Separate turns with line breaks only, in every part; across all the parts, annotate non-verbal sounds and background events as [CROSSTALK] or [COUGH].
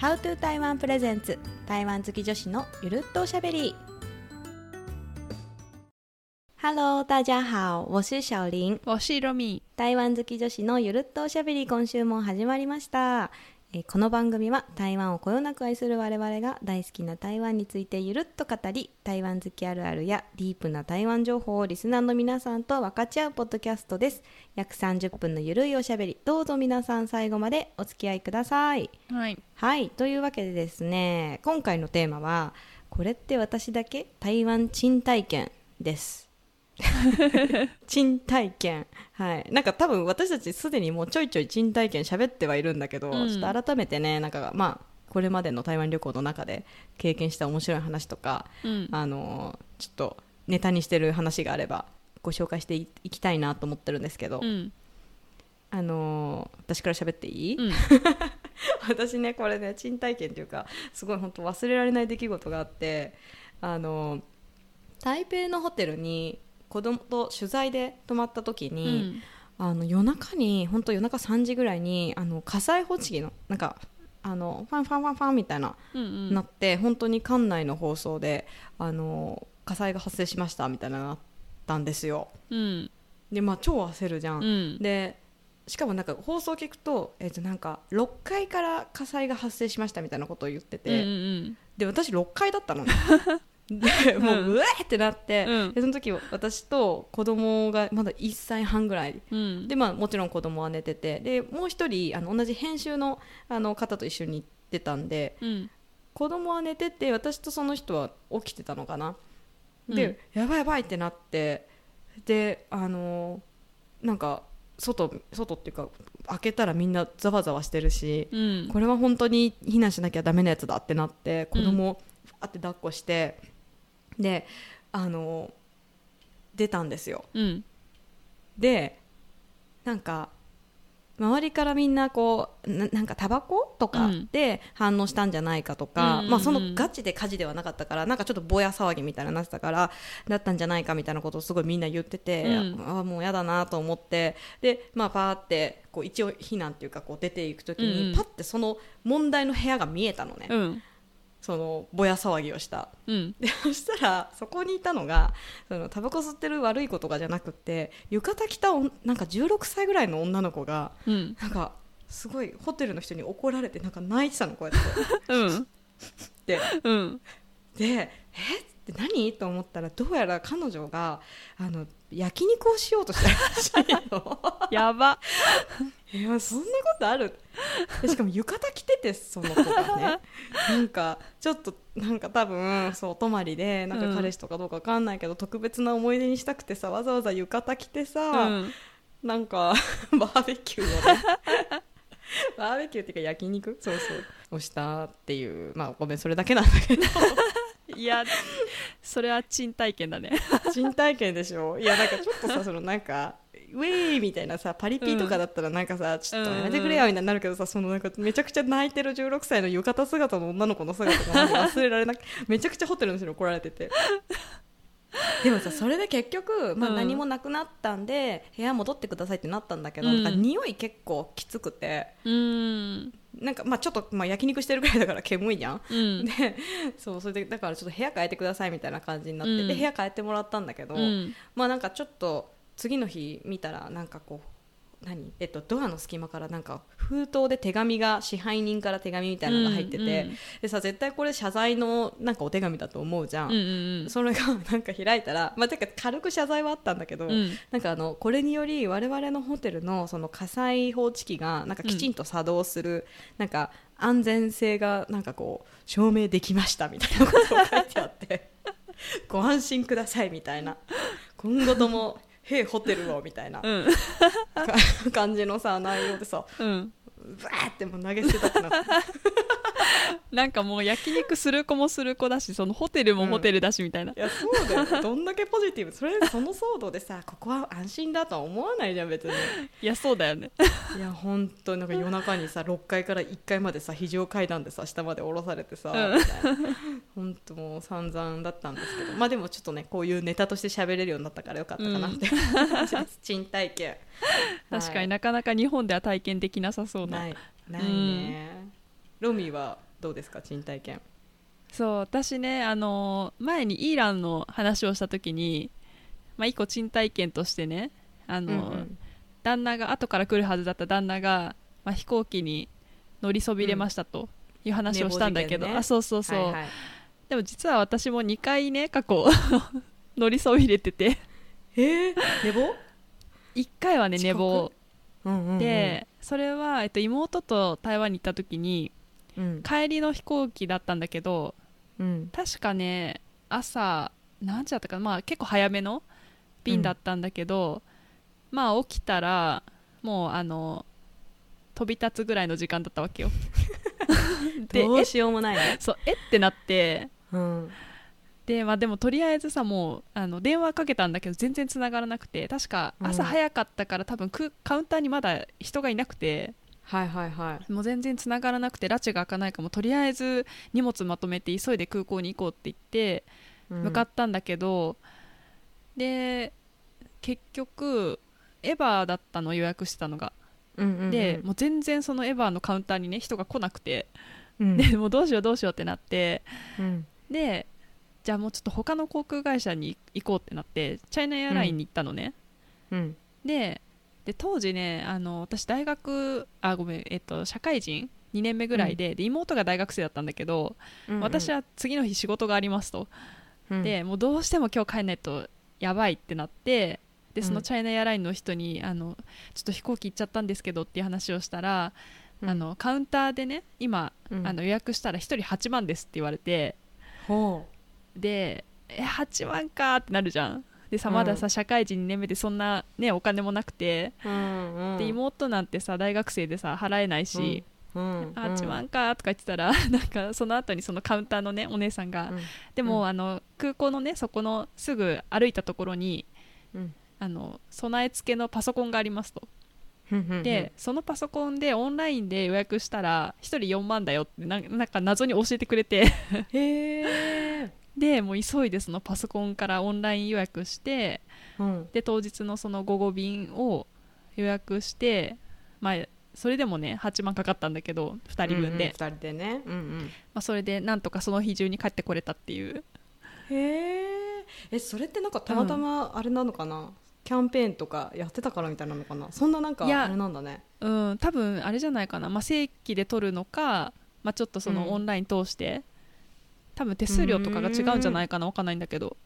How to 台湾プレゼンツ台湾好き女子のゆるっとおしゃべり。Hello 大家好。我是小林。
我是ロミ
台湾好き女子のゆるっとおしゃべり今週も始まりましたえーこの番組は台湾をこよなく愛する我々が大好きな台湾についてゆるっと語り台湾好きあるあるやディープな台湾情報をリスナーの皆さんと分かち合うポッドキャストです。約30分のゆるいおしゃべりどうぞ皆さん最後までお付き合いください。
はい。
はい。というわけでですね今回のテーマはこれって私だけ？台湾賃体験です [LAUGHS] 賃体験はい。なんか多分私たちすでにもうちょいちょい賃体験喋ってはいるんだけど、
うん。
ちょっと改めてねなんかまあこれまでの台湾旅行の中で経験した面白い話とか、
うん。
あのちょっとネタにしてる話があればご紹介していいきたいなと思ってるんですけど、
うん。
あの私から喋っていい、
うん。[LAUGHS]
私ねこれね賃体験というかすごい本当忘れられない出来事があってあの台北のホテルに子供と取材で泊まった時
う
に、
ん。
あの夜中に本当夜中3時ぐらいにあの火災報知器のなんかあのファンファンファンファンみたいな、
うんうん。
なって本当に館内の放送であの火災が発生しましたみたいなのがあったんですよ。
うん。
でまあ超焦るじゃん、
うん。
でしかもなんか放送聞くと,、えー、となんか6階から火災が発生しましたみたいなことを言ってて、
うんうん
で私6階だったのね [LAUGHS] で [LAUGHS] もううわーってなって、
うん。
でその時私と子供がまだ1歳半ぐらい。
うん。
で、まあ、もちろん子供は寝てて。でもう一人あの同じ編集のあの方と一緒に行ってたんで
うん。
子供は寝てて私とその人は起きてたのかな。で、やばいやばいってなってであのなんか外外っていうか開けたらみんなざわざわしてるし、
うん。
これは本当に避難しなきゃダメなやつだってなって子供をあって抱っこして、であの出たんですよ。
うん。
でなんか周りからみんなこうななんかタバコとか
うん。
で反応したんじゃないかとか、
うん
まあ、そのガチで火事ではなかったからなんかちょっとぼや騒ぎみたいになってたからだったんじゃないかみたいなことをすごいみんな言ってて、
うん。
ああもうやだなと思ってで、まあ、パーってこう一応避難っていうかこう出ていく時に、パッてその問題の部屋が見えたのね、
うん
そのぼや騒ぎをした。
うん。
でそしたらそこにいたのがそのタバコ吸ってる悪い子とかじゃなくて浴衣着たなんか16歳ぐらいの女の子が
うん。
なんかすごいホテルの人に怒られてなんか泣いてたのこうやって。
うん。
で
うん。
でえって何？と思ったらどうやら彼女があの焼肉をしようとしたらしいの。[LAUGHS]
やば。[LAUGHS]
いやそんなことある？でしかも浴衣着ててその子がね。[LAUGHS] なんかちょっとなんか多分そうお泊まりでなんか彼氏とかどうかわかんないけど、特別な思い出にしたくてさわざわざ浴衣着てさ、
うん。
なんかバーベキューをね。バーベキューっていうか焼肉？そうそう。をしたっていう。まあごめんそれだけなんだけど
いやそれは賃体験だね。
新体験でしょ？いやなんかちょっとさそのなんかウェイみたいなさパリピとかだったらなんかさ、ちょっとやめてくれよみたいになるけどさそのなんかめちゃくちゃ泣いてる16歳の浴衣姿の女の子の姿が忘れられなくめちゃくちゃホテルの人に怒られてて [LAUGHS] でもさそれで結局、まあ、
うん。
何もなくなったんで、部屋戻ってくださいってなったんだけど、
うん。
なんか匂い結構きつくて。
うん。
なんかまあちょっと、まあ、焼肉してるぐらいだから煙いじゃん。
うん。
でそうそれでだからちょっと部屋変えてくださいみたいな感じになって、
うん。
で部屋変えてもらったんだけど、
うん。
まあなんかちょっと次の日見たらなんかこう何？えっとドアの隙間からなんか封筒で手紙が支配人から手紙みたいなのが入ってて、
うんうん
でさ絶対これ謝罪のなんかお手紙だと思うじゃん、
うんうん
それがなんか開いたらまあてか軽く謝罪はあったんだけど、
うん。
なんかあのこれにより我々のホテルのその火災報知器がなんかきちんと作動する、なんか安全性がなんかこう証明できましたみたいなことが書いてあってご安心くださいみたいな。今後とも「へホテルを」みたいな
うん。
か [LAUGHS] 感じのさ内容でさ。
うん
バーってもう投げ捨てたくなって [LAUGHS]
なんかもう焼肉する子もする子だしそのホテルもホテルだしみたいな、
いやそうだよ。[LAUGHS] どんだけポジティブ。それその騒動でさここは安心だとは思わないじゃん別に。
いやそうだよね。
いや本当なんか夜中にさ6階から1階までさ非常階段でさ下まで降ろされてさ、
うん。
本当もう散々だったんですけど。まあでもちょっとねこういうネタとして喋れるようになったからよかったかなって。感じです賃体験
確かに
な
なかなか日本では体験できなさそうな、
ないないね、ロミーはどうですか？賃貸券。
そう私ねあの前にイーランの話をした時に、まあ、一個賃貸券としてねあの、
うんうん。
旦那が後から来るはずだった旦那が、まあ、飛行機に乗りそびれましたという話をしたんだけど、
寝坊事件ね。
あそうそうそう、
はいはい。
でも実は私も2回ね過去 [LAUGHS] 乗りそびれてて。
えー、寝坊、
1回はね寝坊。
うんうんうん、
で、それは、えっと、妹と台湾に行った時に
うん。
帰りの飛行機だったんだけど
うん。
確かね朝何時だったかな、まあ、結構早めの便だったんだけど、まあ起きたらもうあの飛び立つぐらいの時間だったわけよ。[LAUGHS]
どうしようもないね、
そうえってなって
うん、
で,、まあ、でもとりあえずさもうあの電話かけたんだけど全然繋がらなくて確か朝
うん。
早かったから、多分くカウンターにまだ人がいなくて。
はいはいはい。
もう全然繋がらなくて拉致が開かないかもとりあえず荷物まとめて急いで空港に行こうって言って向かったんだけど、で結局エヴァだったの予約してたのが、
うんうんうん。
でもう全然そのエヴァのカウンターにね人が来なくて、
うん。
でもうどうしようどうしようってなって。
うん。
でじゃあもうちょっと他の航空会社に行こうってなってチャイナエアラインに行ったのね、
うん。
でで当時ねあの私大学あごめん、えっと、社会人？2年目ぐらいで,、で妹が大学生だったんだけど、
うん
私は次の日仕事がありますと、
うん。
でもうどうしても今日帰んないとやばいってなってでその
うん。
チャイナエアラインの人に、あのちょっと飛行機行っちゃったんですけどっていう話をしたら、
うん。
あのカウンターでね今、
うん。
あの予約したら1人8万ですって言われて。
ほ
でえ8万かってなるじゃん。でさ
うん。
まださ、社会人2年目でそんな、ね、お金もなくて、
う、うんうん、
で妹なんてさ大学生でさ払えないし、
うん。うん、
8万かとか言ってたら [LAUGHS] なんかその後にそのカウンターのねお姉さんが、
うん。
でも、
うん。
あの空港のねそこのすぐ歩いたところに
うん。
あの備え付けのパソコンがありますと、
うん
でそのパソコンでオンラインで予約したら1人4万だよってななんか謎に教えてくれて。
へえ、
でもう急いでそのパソコンからオンライン予約して
うん、
で当日のその午後便を予約してまあそれでもね8万かかったんだけど2人分で、
うんうん、2人でね、うん
まあ、それでなんとかその日中に帰ってこれたっていう。
うん、へええそれってなんかたまたまあれなのかな、キャンペーンとかやってたからみたいなのかな？そんななんかあれなんだね。
うん多分あれじゃないかな、まあ、正規で取るのか、まあ、ちょっとそ
うん。
のオンライン通して、多分手数料とかが違うんじゃないかな。わかんないんだけど。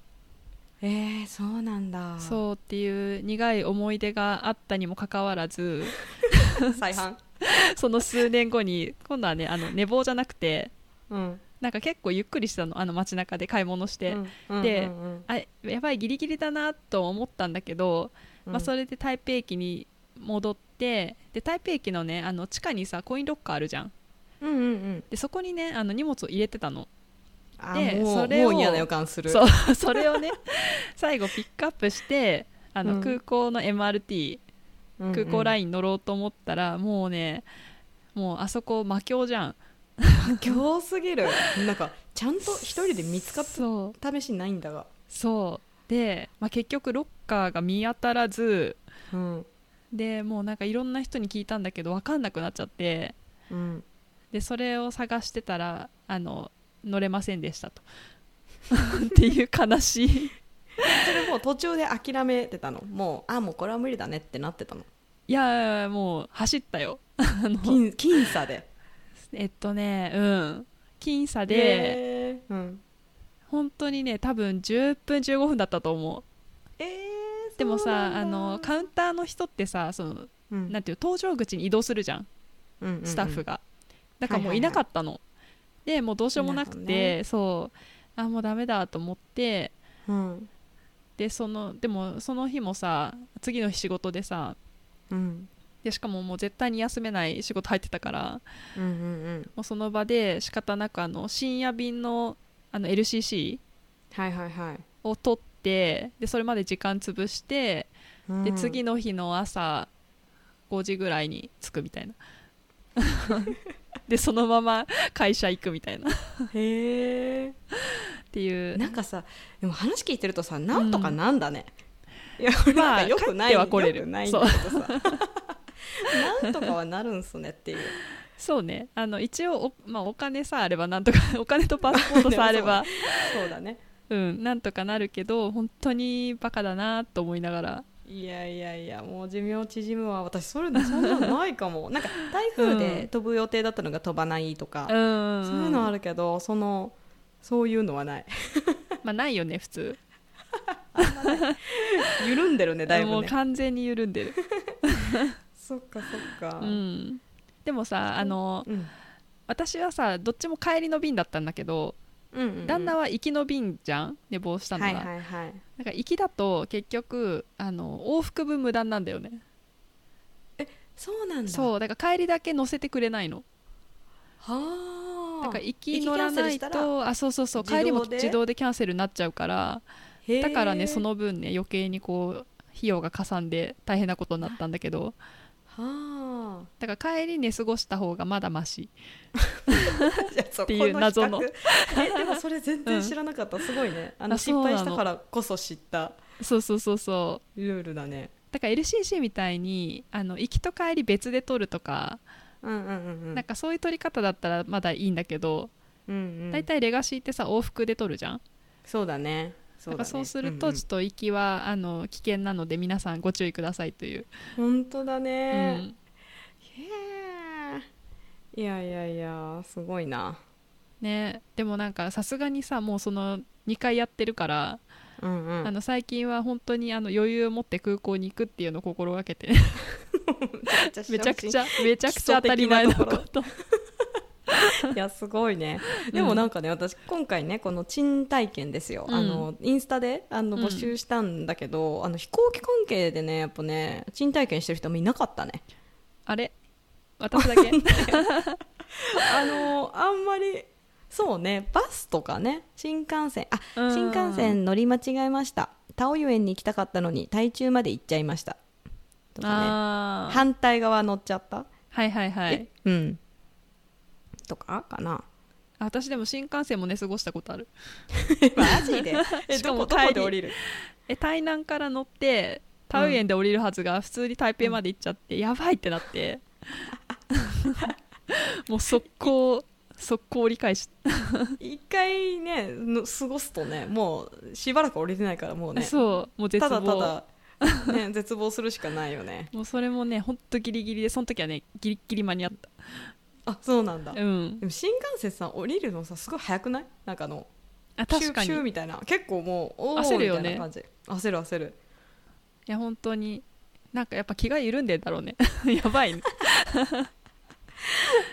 えー、そうなんだ。
そうっていう苦い思い出があったにもかかわらず [LAUGHS]
再販 [LAUGHS]
その数年後に今度はねあの寝坊じゃなくて
うん。
なんか結構ゆっくりしたのあの街中で買い物して、
うん
で
うんうん。
あやばいギリギリだなと思ったんだけど、
うん。
まあ、それで台北駅に戻ってで台北駅のねあの地下にさコインロッカーあるじゃん。
うんうんうん。
でそこにねあの荷物を入れてたの。
あ
で
もう
それを
もう嫌な予感する。
そう [LAUGHS] それをね [LAUGHS] 最後ピックアップしてあの
うん。
空港の MRT、空港ラ
イ
イン乗ろうと思ったら、もうねもうあそこ魔境じゃん。
ン強すぎる。[LAUGHS] なんかちゃんと一人で見つかった試しないんだが。
そう。で、まあ、結局ロッカーが見当たらず
うん。
でもうなんかいろんな人に聞いたんだけど分かんなくなっちゃって。
うん。
でそれを探してたらあの乗れませんでしたと。[LAUGHS] っていう悲しい。
それもう途中で諦めてたの。もうあもうこれは無理だねってなってたの。
いやもう走ったよ。あの
僅僅差で。
えっとねうん。僅差で
うん。
本当にね多分10分15分だったと思う。
えー
でもさあのカウンターの人ってさその
うん。
なんていう搭乗口に移動するじゃん。
うんうんうん。
スタッフが、だからもういなかったの、でもうどうしようもなくて、
ね。
そう。あもうダメだと思って
うん。
でそのでもその日もさ次の日仕事でさ
うん。
でしかももう絶対に休めない仕事入ってたから
うんうんうん。
もうその場で仕方なくあの深夜便のあの LCC
はいはいはい。
を取ってでそれまで時間潰してで
うん。
次の日の朝5時ぐらいに着くみたいな [LAUGHS] でそのまま会社行くみたいな。っ
へえ
ていう。
なんかさでも話聞いてるとさなんとかなんだね、いやこれ
まあ
なんかよくない、
帰っては来れる。
ないんだけどさ。なんとかはなるんすねっていう。
そうね。あの一応お,、まあ、お金さえあればなんとか [LAUGHS] お金とパスポートさえあれば。
そうだね。
うんなんとかなるけど本当にバカだなと思いながら
いやいやいやもう寿命縮むわ。私それそんなのないかも。[LAUGHS] なんか台風で飛ぶ予定だったのが飛ばないとか、
うん。
そういうのあるけどそのそういうのはない。[LAUGHS]
まあないよね普通。
緩んでるね [LAUGHS] だいぶ
もう
ね
完全に緩んでる、
そっかそっか。
うん、でもさあの
うん。
私はさどっちも帰りの便だったんだけど
うんうんうん。
旦那は行きの便じゃん？寝坊したのが、
はいはいはい。
なんか行きだと結局あの往復分無駄なんだよね。
そうなんだ。
そうだから帰りだけ乗せてくれないの。
はあ。
だから行き乗らないとあそうそうそう帰りも自動でキャンセルになっちゃうからだからねその分ね余計にこう費用がかさんで大変なことになったんだけど。
はあ。
だから帰り寝過ごした方がまだマシ [LAUGHS] [LAUGHS]
っ
ていう謎の。[LAUGHS]
えでもそれ全然知らなかった、すごいね。あの
あ
失
そうなの
敗したからこそ知った。
そうそうそうそう。
ルールだね。
だから LCC みたいにあの行きと帰り別で取るとか、
うんうんうんうん。
なんかそういう取り方だったらまだいいんだけど、
うんうん。
だいたいレガシーってさ往復で取るじゃん。
そうだね。そ
だからそうする
んん。
とちょっと行きは、あの危険なので皆さんご注意くださいという、
本当だ
う
ね、
ん、
へえいやいやいやすごいな。
ねでもなんかさすがにさもうその2回やってるから、
うんうん。
あの最近は本当にあの余裕を持って空港に行くっていうのを心がけて。[LAUGHS] めちゃくちゃめちゃくちゃ当たり前のこと。[LAUGHS]
いやすごいね。でもなんかね、私今回ねこの賃体験ですよ、
うん。
あのインスタであの
うん。
募集したんだけど、あの飛行機関係でねやっぱね賃体験してる人もいなかったね。
あれ？私だけ。[LAUGHS]
あのあんまりそうねバスとかね新幹線あ新幹線乗り間違えました。タオユ園に行きたかったのに台中まで行っちゃいました。とかね。反対側乗っちゃった、
はいはいはい。
えうん。とかかな。
あ私でも新幹線も寝過ごしたことある。[LAUGHS]
マジで？[LAUGHS] え
しかも
どこ？で降りる。
え台南から乗ってタウイエンで降りるはずが普通に台北まで行っちゃって、やばいってなって [LAUGHS] もう速攻速攻折り返し、
一回ねの過ごすとねもうしばらく降りれないからもうね。
そうもう絶望。
ただただ、ね、[LAUGHS] 絶望するしかないよね。
もうそれもねほんとギリギリでその時はねギリギリ間に合った。
あそうなんだ、
うん。
でも新幹線さ降りるのさすごい早くない？なんかあの
あ確かに。
みたいな。結構もう
焦るよね。
焦る焦る。
や本当に。なんかやっぱ気が緩んでんだろうね。[LAUGHS] やばいね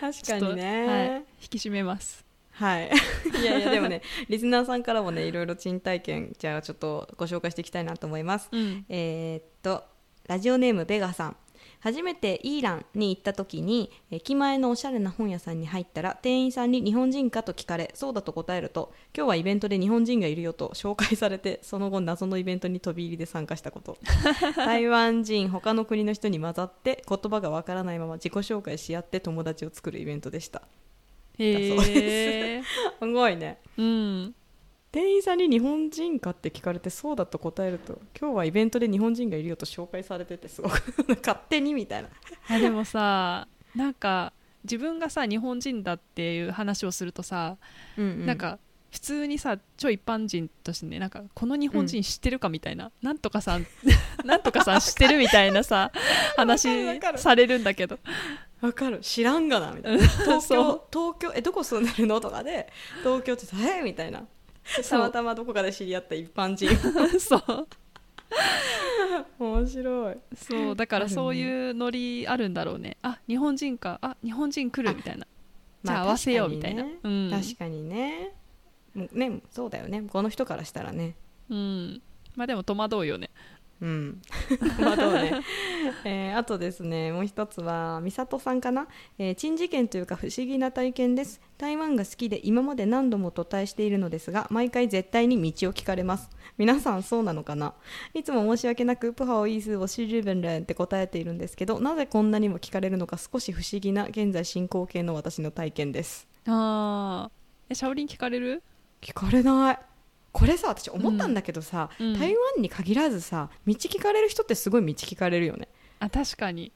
確かに
ちょっとはい、
ね
引き締めます。
はい、[LAUGHS] い、やいやでもねリスナーさんからもねいろいろ賃体験じゃあちょっとご紹介していきたいなと思います。
うん。
えーっとラジオネームベガさん初めてイーランに行った時に駅前のおしゃれな本屋さんに入ったら店員さんに日本人かと聞かれそうだと答えると今日はイベントで日本人がいるよと紹介されてその後謎のイベントに飛び入りで参加したこと。[LAUGHS] 台湾人他の国の人に混ざって言葉がわからないまま自己紹介し合って友達を作るイベントでした。
へえ [LAUGHS]
すごいね。
うん
店員さんに日本人かって聞かれてそうだと答えると今日はイベントで日本人がいるよと紹介されててすごく勝手にみたいな。
あでもさなんか自分がさ日本人だっていう話をするとさ、
うん
なんか普通にさ超一般人としてねなんかこの日本人知ってるかみたいな、[LAUGHS] なんとかさんなんとかさん知ってるみたいなさ [LAUGHS] 話されるんだけど。
わかる。知らんがなみたいな。東
そ
京東京えどこ住んでるの？とかで東京ってさえみたいなたまたまどこかで知り合った一般人。[LAUGHS]
そう。
面白い。
そうだからそういうノリあるんだろうね。あ日本人か。あ日本人来るみたいな。じゃあ
まあ
合わせようみたいな、
確
うん。
確かにね。もうねそうだよね。この人からしたらね。
うん。まあでも戸惑うよね
うん。まあどうね、えーあとですねもう一つは美里さんかな、えー珍事件というか不思議な体験です。台湾が好きで今まで何度も渡台しているのですが毎回絶対に道を聞かれます。皆さんそうなのかな？いつも申し訳なくプハオイースをシルベンレンって答えているんですけどなぜこんなにも聞かれるのか少し不思議な現在進行形の私の体験です。
ああえシャオリン聞かれる？
聞かれないこれさ私思ったんだけどさ、
うん。
台湾に限らずさ道聞かれる人ってすごい道聞かれるよね。
あ確かに。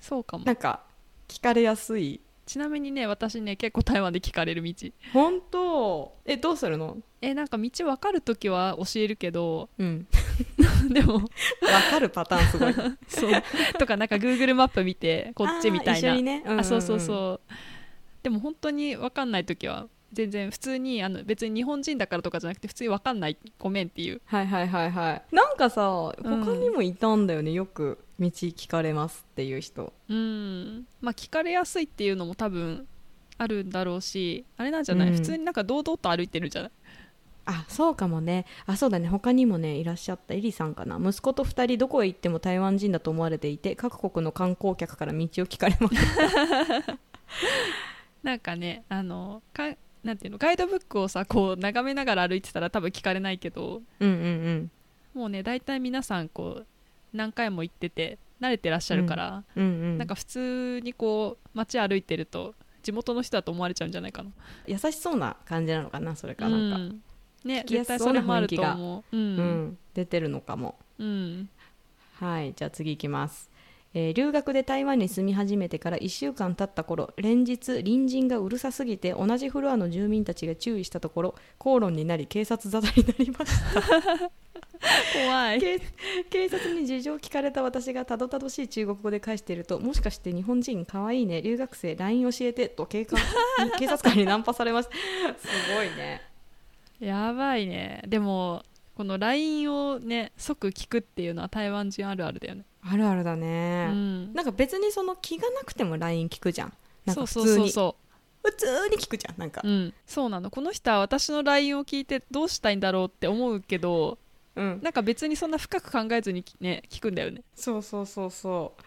そうかも。
なんか聞かれやすい。
ちなみにね私ね結構台湾で聞かれる道。
本当？えどうするの？
えなんか道分かる時は教えるけど。
うん。[LAUGHS]
でも。
わかるパターンすごい。[LAUGHS]
そう。とかなんか Google マップ見てこっちみたいな。
あー一緒にね、んんん。
あそうそうそう。でも本当に分かんない時は全然普通にあの別に日本人だからとかじゃなくて普通に分かんないごめんっていう。
はいはいはいはい。なんかさ他
うん。
にもいたんだよね、よく道聞かれますっていう人。
うん。まあ聞かれやすいっていうのも多分あるんだろうしあれなんじゃない、
うん。
普通になんか堂々と歩いてるんじゃない？
あそうかもね。あそうだね。他にもねいらっしゃったエリさんかな。息子と2人どこへ行っても台湾人だと思われていて各国の観光客から道を聞かれます。[LAUGHS]
なんかねあのかなんていうのガイドブックをさこう眺めながら歩いてたら多分聞かれないけど
うんうんうん。
もうね大体皆さんこう何回も行ってて慣れてらっしゃるから、
うんうん
なんか普通にこう街歩いてると地元の人だと思われちゃうんじゃないかな。
優しそうな感じなのかなそれかなんか、
うんね絶
すそうな
対それもあると
雰囲気が。
思うう
うん。
ん、
出てるのかも。
うん。
はいじゃあ次いきます、えー留学で台湾に住み始めてから1週間経った頃連日隣人がうるさすぎて同じフロアの住民たちが注意したところ口論になり警察沙汰になりました。[LAUGHS]
怖い。
警警察に事情を聞かれた私がたどたどしい中国語で返しているともしかして日本人かわいいね留学生 LINE 教えてと警官 [LAUGHS] 警察官にナンパされました。すごいね。
やばいね。でもこの LINE をね即聞くっていうのは台湾人あるあるだよね、
あるあるだ
う
ね、
ん、
なんか別にその気がなくても LINE 聞くじゃん。なん
そうそう
か普通に。
そうそ
普通に聞くじゃんなんか。
う、うん、そうなの。この人は私の LINE を聞いてどうしたいんだろうって思うけど
うん。
なんか別にそんな深く考えずにね聞くんだよね。
そうそうそうそう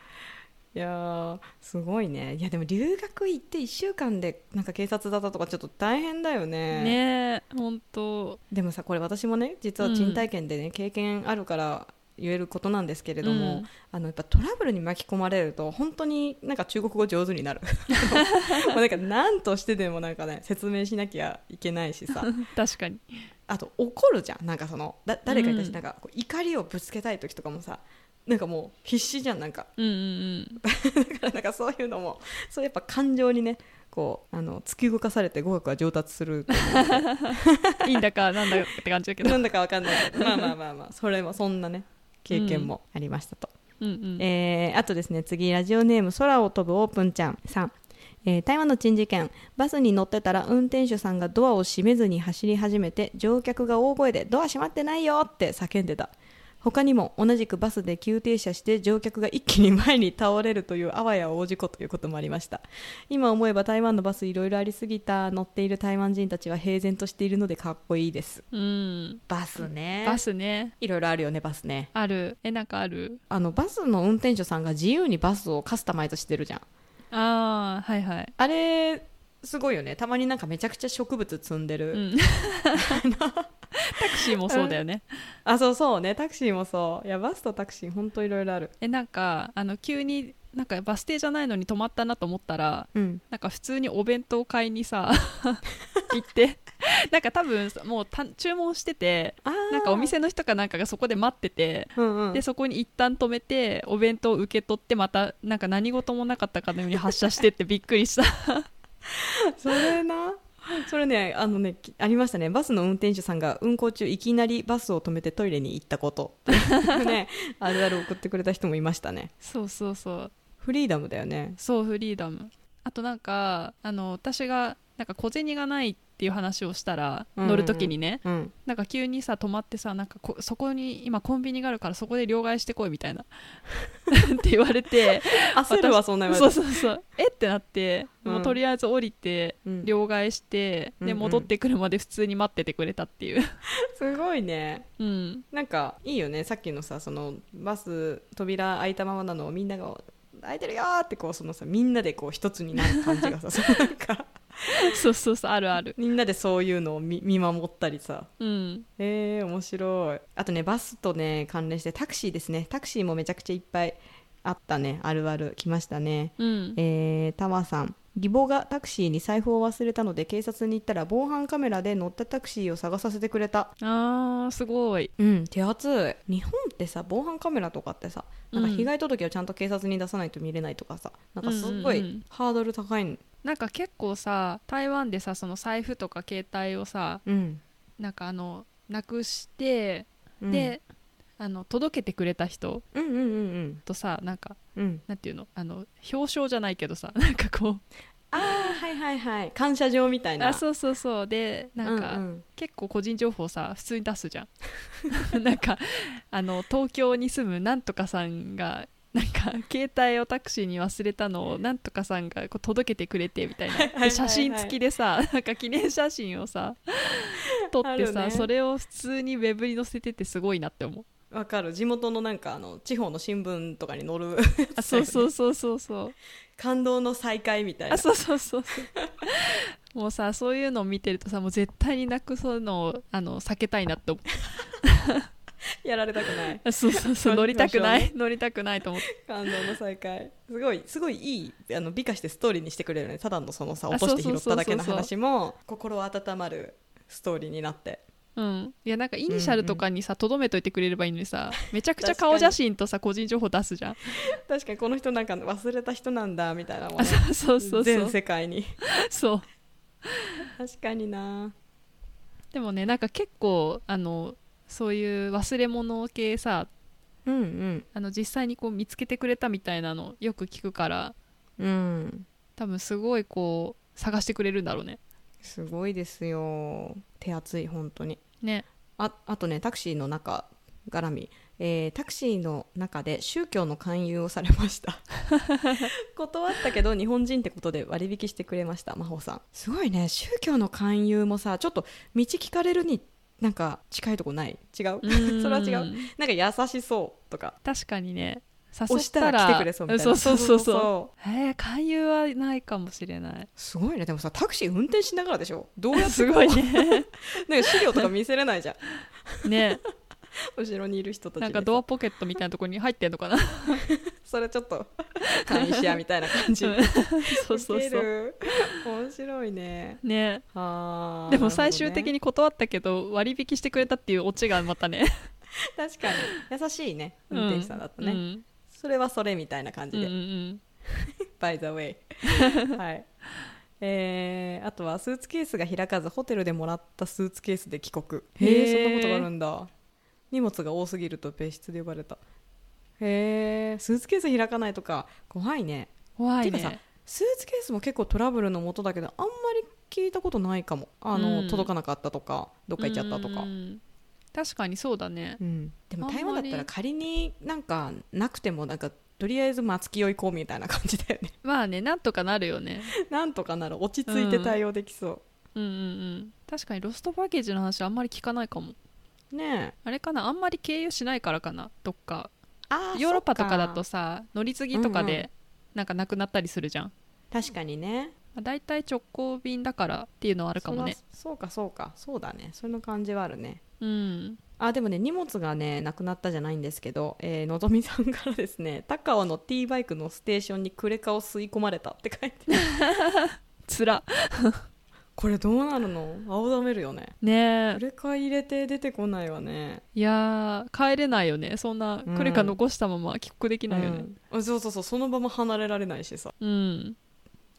いやーすごいね。いやでも留学行って1週間でなんか警察だったとかちょっと大変だよね。
ねえ本当
でもさこれ私もね実は賃貸権でね、経験あるから言えることなんですけれども、
うん。
あのやっぱトラブルに巻き込まれると本当になんか中国語上手になる。[LAUGHS] もうなんか何としてでもなんかね説明しなきゃいけないしさ。[LAUGHS]
確かに。
あと怒るじゃん。なんかそのだ誰かに対し
うん。
てなんかこう怒りをぶつけたい時とかもさなんかもう必死じゃんなんか。
うんうん [LAUGHS]
だからなんかそういうのもそうやっぱ感情にねこうあの突き動かされて語学は上達する
いいんだかなんだって感じだけど。
なんだかわかんない。けどまあまあまあまあそれもそんなね経験もありましたと、
うんうん。
えーあとですね次ラジオネーム空を飛ぶオープンちゃんさん。えー台湾の珍事件バスに乗ってたら運転手さんがドアを閉めずに走り始めて乗客が大声で「ドア閉まってないよ!」って叫んでた他にも同じくバスで急停車して乗客が一気に前に倒れるというあわや大事故ということもありました。今思えば台湾のバスいろいろありすぎた乗っている台湾人たちは平然としているのでかっこいいです。
うん。
バスね。
バスね。
いろいろあるよねバスね。
ある。えなんかある？
あのバスの運転手さんが自由にバスをカスタマイズしてるじゃん。
ああはいはい。
あれすごいよね。たまになんかめちゃくちゃ植物積んでる、
うん。[LAUGHS] タクシーもそうだよね。
あそうそうね。タクシーもそう。いやバスとタクシーほんといろいろある。
えなんかあの急になんかバス停じゃないのに止まったなと思ったら
うん。
なんか普通にお弁当買いにさ [LAUGHS] 行って。なんか多分もうた注文しててなんかお店の人かなんかがそこで待ってて
うんうん。
でそこに一旦止めてお弁当を受け取ってまたなんか何事もなかったかのように発車してってびっくりした [LAUGHS]
それな。それねあのねきありましたね。バスの運転手さんが運行中いきなりバスを止めてトイレに行ったことね [LAUGHS] あるある送ってくれた人もいましたね。
そうそうそう。
フリーダムだよね。
そうフリーダム。あとなんかあの私がなんか小銭がないっていう話をしたら、
うんうん
乗るときにね
うん。
なんか急にさ止まってさなんかこそこに今コンビニがあるからそこで両替してこいみたいな。[LAUGHS] って言われて [LAUGHS]
焦るわそんな言
そう
われて。[LAUGHS]
そうそうえ？ってなって、
うん。
もうとりあえず降りて
うん。
両替して、で戻ってくるまで普通に待っててくれたっていう。
すごいね。
うん。
なんかいいよね。さっきのさそのバス扉開いたままなのをみんなが開いてるよーってこうそのさみんなでこう一つになる感じがさなんか [LAUGHS]
そうそうそうあるある。
みんなでそういうのを見見守ったりさ。
うん。
えー、面白い。あとねバスとね関連してタクシーですね。タクシーもめちゃくちゃいっぱいあったね。あるある来ましたね。
うん。
えー、タマさん義母がタクシーに財布を忘れたので警察に行ったら防犯カメラで乗ったタクシーを探させてくれた。
あーすごい。
うん手厚い。日本ってさ防犯カメラとかってさなんか
うん
被害届をちゃんと警察に出さないと見れないとかさなんかすごい
うんうんうん。
ハードル高い。
なんか結構さ台湾でさその財布とか携帯をさ
うん、
なんかあのなくして、
うん、
であの届けてくれた人
うんうんうんうん。
とさなんか
うん。
なんていうの？あの表彰じゃないけどさ [LAUGHS] なんかこう。
ああはいはいはい。感謝状みたいな。
あそうそうそう。でなんか、
うんうん。
結構個人情報さ普通に出すじゃん。[LAUGHS] なんかあの東京に住むなんとかさんがなんか携帯をタクシーに忘れたのをなんとかさんがこう届けてくれてみたいな。
はいはいはい。
で写真付きでさなんか記念写真をさ撮ってさ、
あるね。
それを普通にウェブに載せててすごいなって思う
わかる。地元のなんかあの地方の新聞とかに載る
あそうそうそうそうそう。
感動の再会みたいな。
あそうそうそうそう。もうさそういうのを見てるとさもう絶対になくそうのをあの避けたいなって思 [LAUGHS]
やられたくない。
そうそうそう。[LAUGHS] 乗りたくな
まあ
い。乗りたくないと思って
感動の再会。すごいすごいいいあの美化してストーリーにしてくれるね。ただのそのさ
あ
落として拾っただけの話も心温まるストーリーになって
うん、いやなんかイニシャルとかにさとど、めといてくれればいいのにさ [LAUGHS] めちゃくちゃ顔写真とさ個人情報出すじゃん。
確かにこの人なんか忘れた人なんだみたいなもんね。
あ [LAUGHS] そうそうそうそ
全
う
世界に。[LAUGHS]
そう。
確かにな。
でもねなんか結構あのそういう忘れ物系さ
うんうん。
あの実際にこう見つけてくれたみたいなのよく聞くから
うん。
多分すごいこう探してくれるんだろうね
すごいですよ。手厚い本当に。
ね。
ああとねタクシーの中絡み、えータクシーの中で宗教の勧誘をされました。[LAUGHS] 断ったけど日本人ってことで割引してくれました真帆さん。すごいね。宗教の勧誘もさちょっと道聞かれるになんか近いとこない？違う？[LAUGHS] それは違う？なんか優しそうとか。
確かにね誘
押したら来てくれそうみたいな。
そうそうそうそう。えー、勧誘はないかもしれない。
すごいねでもさタクシー運転しながらでしょ。どうやって
すごいね。[LAUGHS]
なんか資料とか見せれないじゃん。
ね。[LAUGHS]
後ろにいる人たちに
なんかドアポケットみたいなところに入ってんのかな。[LAUGHS]
それちょっと監視やみたいな感じ。
うん。そうそうそう。
る。面白いね。
ね。
あー
でも最終的に断ったけど割引してくれたっていうオチがまたね。
確かに。優しいね。運転手さんだったね、
うん
それはそれみたいな感じで、
うんうん [LAUGHS]
by the way [LAUGHS] はい。えーあとはスーツケースが開かずホテルでもらったスーツケースで帰国。へえそんなことがあるんだ。荷物が多すぎると別室で呼ばれた。へえスーツケース開かないとか怖いね。
怖い
てかさ
ね
スーツケースも結構トラブルのもとだけどあんまり聞いたことないかも。あの、
うん。
届かなかったとかどっか行っちゃったとか。
う、ん確かにそうだね。
うん。でも台湾だったら仮になんかなくてもなんかとりあえず松木追いこうみたいな感じだよね。[LAUGHS]
まあねなんとかなるよね。
なんとかなら落ち着いて対応できそ
う。んうんうん。確かにロストバゲージの話あんまり聞かないかも。
うねえ。
あれかな？あんまり経由しないからかな？どっか。
あ
ヨーロッパとかだと
そ
さ乗り継ぎとか
うんうん。
でなんかなくなったりするじゃん、
っか確かにね。
まあ、大体直行便だからっていうのはあるかもね。
そうかそうか。そうだね。その感じはあるね
うん。
あでもね荷物がねなくなったじゃないんですけど、えーのぞみさんからですね高尾の T バイクのステーションにクレカを吸い込まれたって書いて [LAUGHS]
つら。
これどうなるの？青ざめるよね。
ねえ。
クレカ入れて出てこないわね。
いやー帰れないよね。そんな
うん
クレカ残したまま帰国できないよね。
うん。あそうそうそうその場も離れられないしさ。
うん、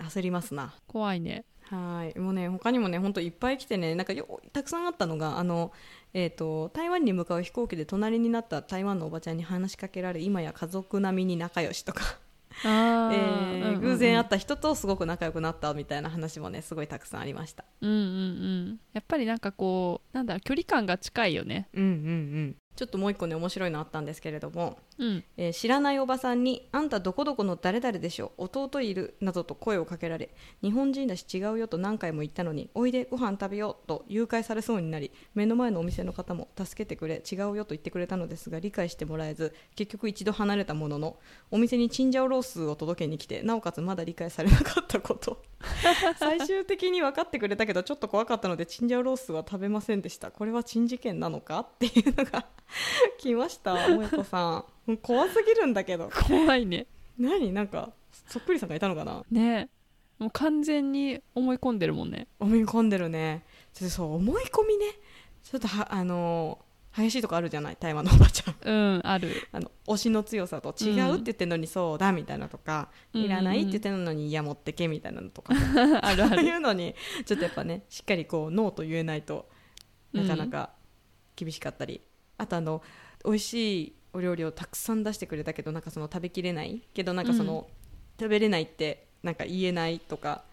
焦りますな。
怖いね
はい。もうね他にもね本当いっぱい来てねなんかよたくさんあったのがあのえー、と台湾に向かう飛行機で隣になった台湾のおばちゃんに話しかけられ今や家族並みに仲良しとか。
あ [LAUGHS]
え
ー
ー
うんうんうん。
偶然会った人とすごく仲良くなったみたいな話もねすごいたくさんありました。
うんうんうん。やっぱりなんかこうなんだ距離感が近いよね。
うんうんうん。ちょっともう一個ね面白いのあったんですけれども、
うん。
えー知らないおばさんに「あんたどこどこの誰々でしょ弟いる」などと声をかけられ日本人だし違うよと何回も言ったのに「おいでご飯食べよう」と誘拐されそうになり目の前のお店の方も助けてくれ違うよと言ってくれたのですが理解してもらえず結局一度離れたもののお店にチンジャオロースを届けに来てなおかつまだ理解されなかったこと。[LAUGHS] 最終的に分かってくれたけどちょっと怖かったのでチンジャオロースは食べませんでしたこれは珍事件なのか？っていうのが [LAUGHS] 来ました萌子さん [LAUGHS] 怖すぎるんだけど。
怖いね。
何？なんかそっくりさんがいたのかな？
ねもう完全に思い込んでるもんね。
思い込んでるね。ちょっとそう思い込みね。ちょっとはあのー激しいとこあるじゃない？台湾のおばちゃん。
うんある。
あの推しの強さと違うって言ってんのにそうだみたいなとか、
うん
いらないって言ってんのにいや持ってけみたいなのとか。[LAUGHS]
あるあ
そうい
る
うのにちょっとやっぱねしっかりこうノーと言えないとなかなか厳しかったり、あとあの美味しいお料理をたくさん出してくれたけどなんかその食べきれないけどなんかその、食べれないってなんか言えないとか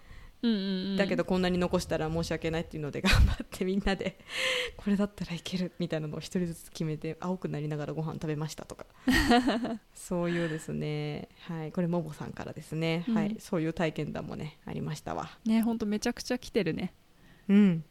うんうんうん
だけどこんなに残したら申し訳ないっていうので頑張ってみんなで [LAUGHS] これだったらいけるみたいなのを一人ずつ決めて青くなりながらご飯食べましたとか。[LAUGHS] そういうですね。はい。これもぼさんからですね、
うん。
はいそういう体験談もねありましたわ。
ねほんとめちゃくちゃ来てるね。
うん。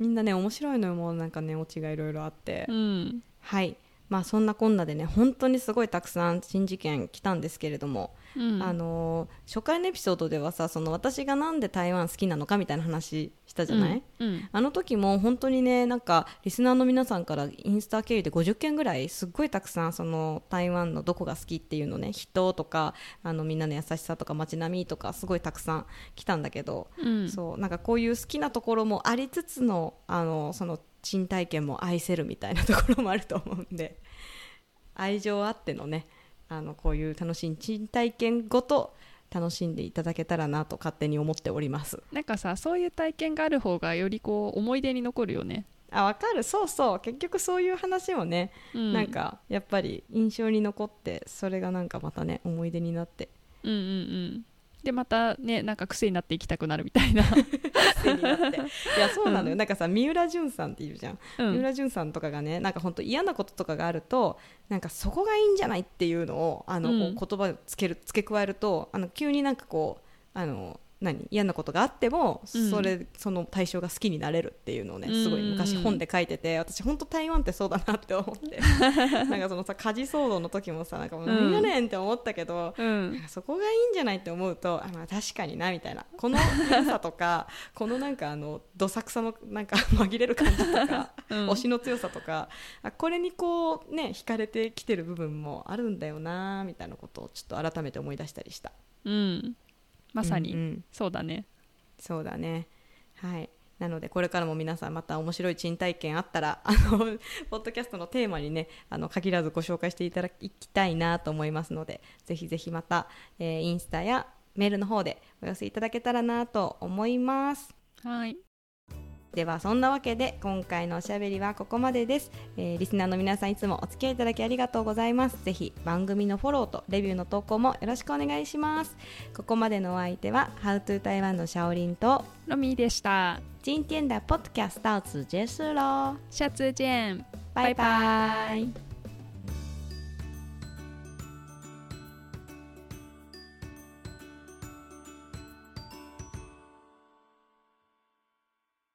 みんなね面白いのよ。もうなんかねオチがいろいろあって、
うん。
はいまあそんなこんなでね本当にすごいたくさん新事件来たんですけれども、
うん。
あのー初回のエピソードではさその私がなんで台湾好きなのかみたいな話したじゃない、
うんうん。
あの時も本当にねなんかリスナーの皆さんからインスタ経由で50件ぐらいすっごいたくさんその台湾のどこが好きっていうのね人とかあのみんなの優しさとか街並みとかすごいたくさん来たんだけど、
うん。
そうなんかこういう好きなところもありつつのあのその賃体験も愛せるみたいなところもあると思うんで愛情あってのねあのこういう楽しい賃体験ごと楽しんでいただけたらなと勝手に思っております。
なんかさそういう体験がある方がよりこう思い出に残るよね、
あ分かる。そうそう。結局そういう話もね、
うん、
なんかやっぱり印象に残ってそれがなんかまたね思い出になって。
うんうんうんでまたねなんか癖になっていきたくなるみたいな、[LAUGHS]
癖になって。いやそうなのよ、
うん。
なんかさ三浦淳さんっているじゃん。
うん、
三浦淳さんとかがねなんか本当嫌なこととかがあるとなんかそこがいいんじゃないっていうのをあの、
うん。
言葉をつける付け加えるとあの急になんかこうあの何？嫌なことがあっても、
うん。
それその対象が好きになれるっていうのをね
うん。
すごい昔本で書いてて私本当台湾ってそうだなって思って。[LAUGHS] なんかそのさ家事騒動の時もさなんかもう何やねんって思ったけど、
うん。
そこがいいんじゃないって思うとあ、まあ、確かになみたいな。この良さとか [LAUGHS] このなんかあのどさくさのなんか [LAUGHS] 紛れる感じとか、
うん。
推しの強さとかあこれにこうね惹かれてきてる部分もあるんだよなみたいなことをちょっと改めて思い出したりした。
うん、まさに、
うんうん。
そうだね。
そうだね。はい。なのでこれからも皆さんまた面白い賃体験あったら [LAUGHS] あのポッドキャストのテーマにねあの限らずご紹介していただきたいなと思いますのでぜひぜひまた、えーインスタやメールの方でお寄せいただけたらなと思います。
はい
ではそんなわけで今回のおしゃべりはここまでです、えーリスナーの皆さんいつもお付き合いいただきありがとうございます。ぜひ番組のフォローとレビューの投稿もよろしくお願いします。ここまでのお相手は How to 台湾のシャオリンと
ロミーでした。
今天的 Podcast 到此结束喽，
下次见
拜拜。